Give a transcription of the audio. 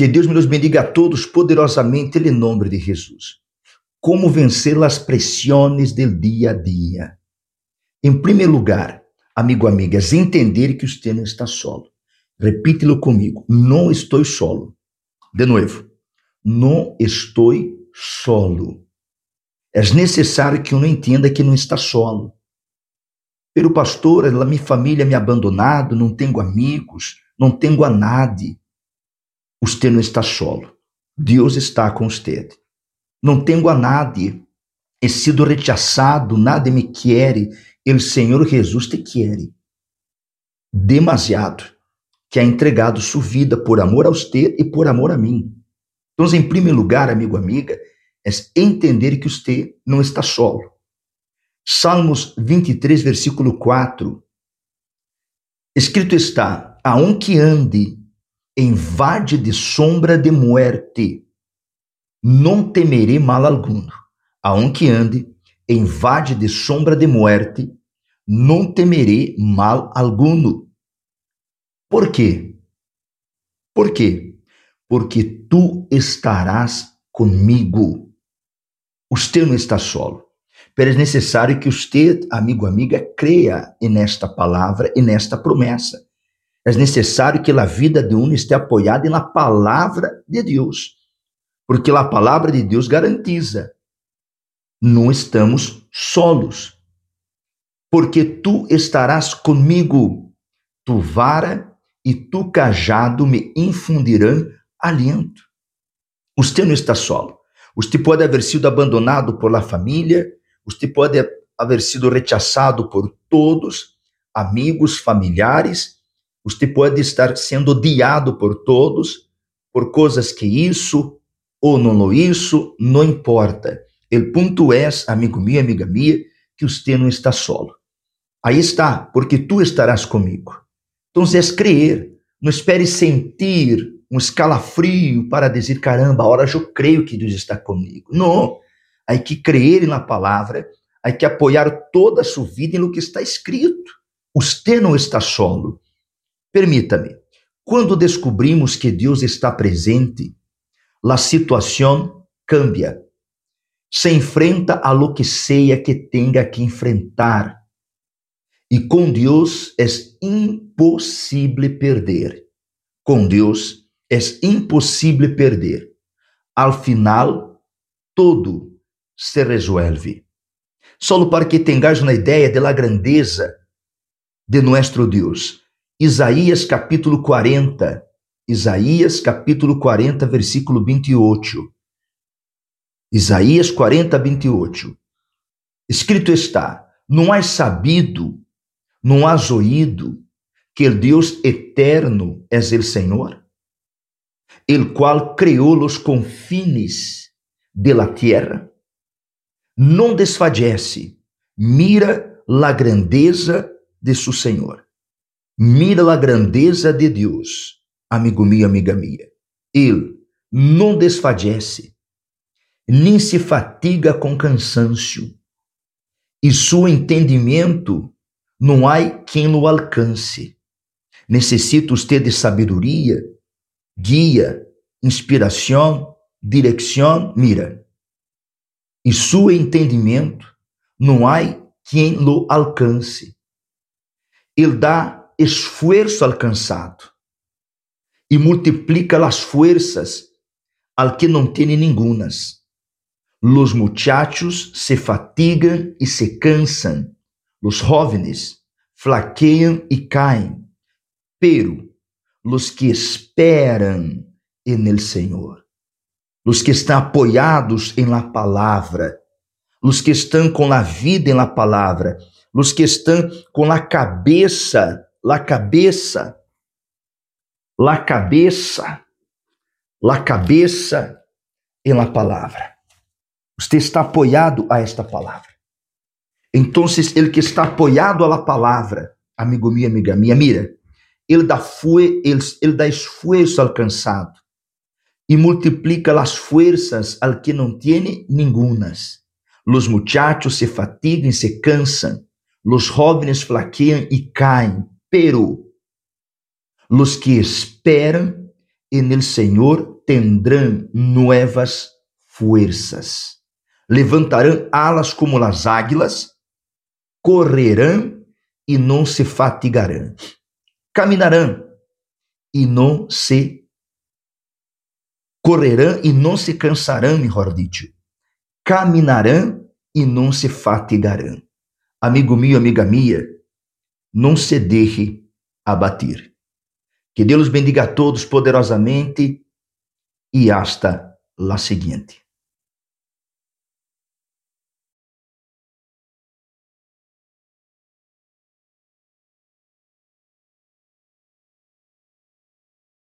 Que Deus me bendiga a todos poderosamente em nome de Jesus. Como vencer as pressões do dia a dia? Em primeiro lugar, amigo, amigas, entender que você não está solo. Repítelo comigo. Não estou solo. De novo. Não estou solo. É necessário que eu não entenda que não está solo. Pelo pastor, a minha família me abandonado, não tenho amigos, não tenho a nadie. Você não está solo. Deus está com você. Não tenho a nadie. He sido rechaçado, nada me quer. O Senhor Jesus te quer. Demasiado. Que ha entregado sua vida por amor a você e por amor a mim. Então, em primeiro lugar, amigo, amiga, é entender que você não está solo. Salmos 23, versículo 4. Escrito está: A que ande em vade de sombra de muerte, não temerei mal algum. A um que ande em vade de sombra de muerte, não temerei mal algum. Por quê? Por quê? Porque tu estarás comigo. Você não está solo. Pero é necessário que você, amigo, amiga, creia nesta palavra e nesta promessa. É necessário que a vida de um esteja apoiada na palavra de Deus, porque a palavra de Deus garantiza: não estamos solos, porque tu estarás comigo, tu vara e tu cajado me infundirão aliento. Você não está solo. Você pode haver sido abandonado por la família, você pode haver sido rechaçado por todos, amigos, familiares, você pode estar sendo odiado por todos, por coisas que isso ou não isso, não importa. O ponto é, amigo meu, amiga minha, que você não está solo. Aí está, porque tu estarás comigo. Então, é crer. Não espere sentir um escalafrio para dizer, caramba, agora eu creio que Deus está comigo. Não. Há que crer na palavra, há que apoiar toda a sua vida no que está escrito. Você não está solo. Permita-me, quando descobrimos que Deus está presente, a situação cambia. Se enfrenta a lo que seja que tenha que enfrentar. E com Deus é impossível perder. Com Deus é impossível perder. Al final, tudo se resolve. Só para que tenhas uma ideia da grandeza de nosso Deus. Isaías capítulo 40, Isaías capítulo 40, versículo 28. Isaías 40, 28. Escrito está: Não has sabido, não has ouído que o Deus eterno é o Senhor, el qual criou os confines de la tierra? Não desfallece, mira la grandeza de su Senhor Mira a grandeza de Deus, amigo meu, amiga minha. Ele não desfalece, nem se fatiga com cansancio, e seu entendimento não há quem o alcance. Necessita você de sabedoria, guia, inspiração, direção, mira. E seu entendimento não há quem o alcance. Ele dá esfuerzo alcançado e multiplica as forças al que não tem ningunas. Los muchachos se fatigam e se cansan, los jóvenes flaqueiam e caem, pero los que esperam en el Senhor, los que estão apoiados em la palavra, los que estão com a vida em la palavra, los que estão com a cabeça la cabeça, la cabeça, la cabeça em la palavra. Você está apoiado a esta palavra. Então, ele que está apoiado a la palavra, amigo meu, amiga minha, mira, ele dá, fue, ele, ele dá esforço alcançado e multiplica as forças al que não tiene ningunas. Los muchachos se fatigam se cansan, los jóvenes flaquean e caem, pero los que esperam en el Senhor tendrão nuevas fuerzas. Levantarão alas como as águilas, correrão e não se fatigarão. Caminharão e não se correrão e não se cansarão, melhor dito. Caminharão e não se fatigarão. Amigo meu, amiga minha, não se deixe abater. Que Deus bendiga a todos poderosamente e hasta la seguinte.